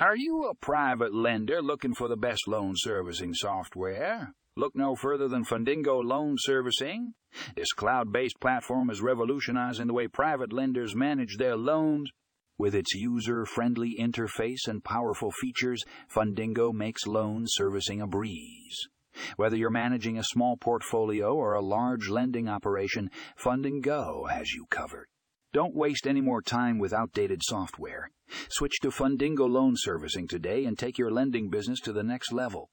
Are you a private lender looking for the best loan servicing software? Look no further than Fundingo Loan Servicing. This cloud based platform is revolutionizing the way private lenders manage their loans. With its user friendly interface and powerful features, Fundingo makes loan servicing a breeze. Whether you're managing a small portfolio or a large lending operation, Fundingo has you covered. Don't waste any more time with outdated software. Switch to Fundingo Loan Servicing today and take your lending business to the next level.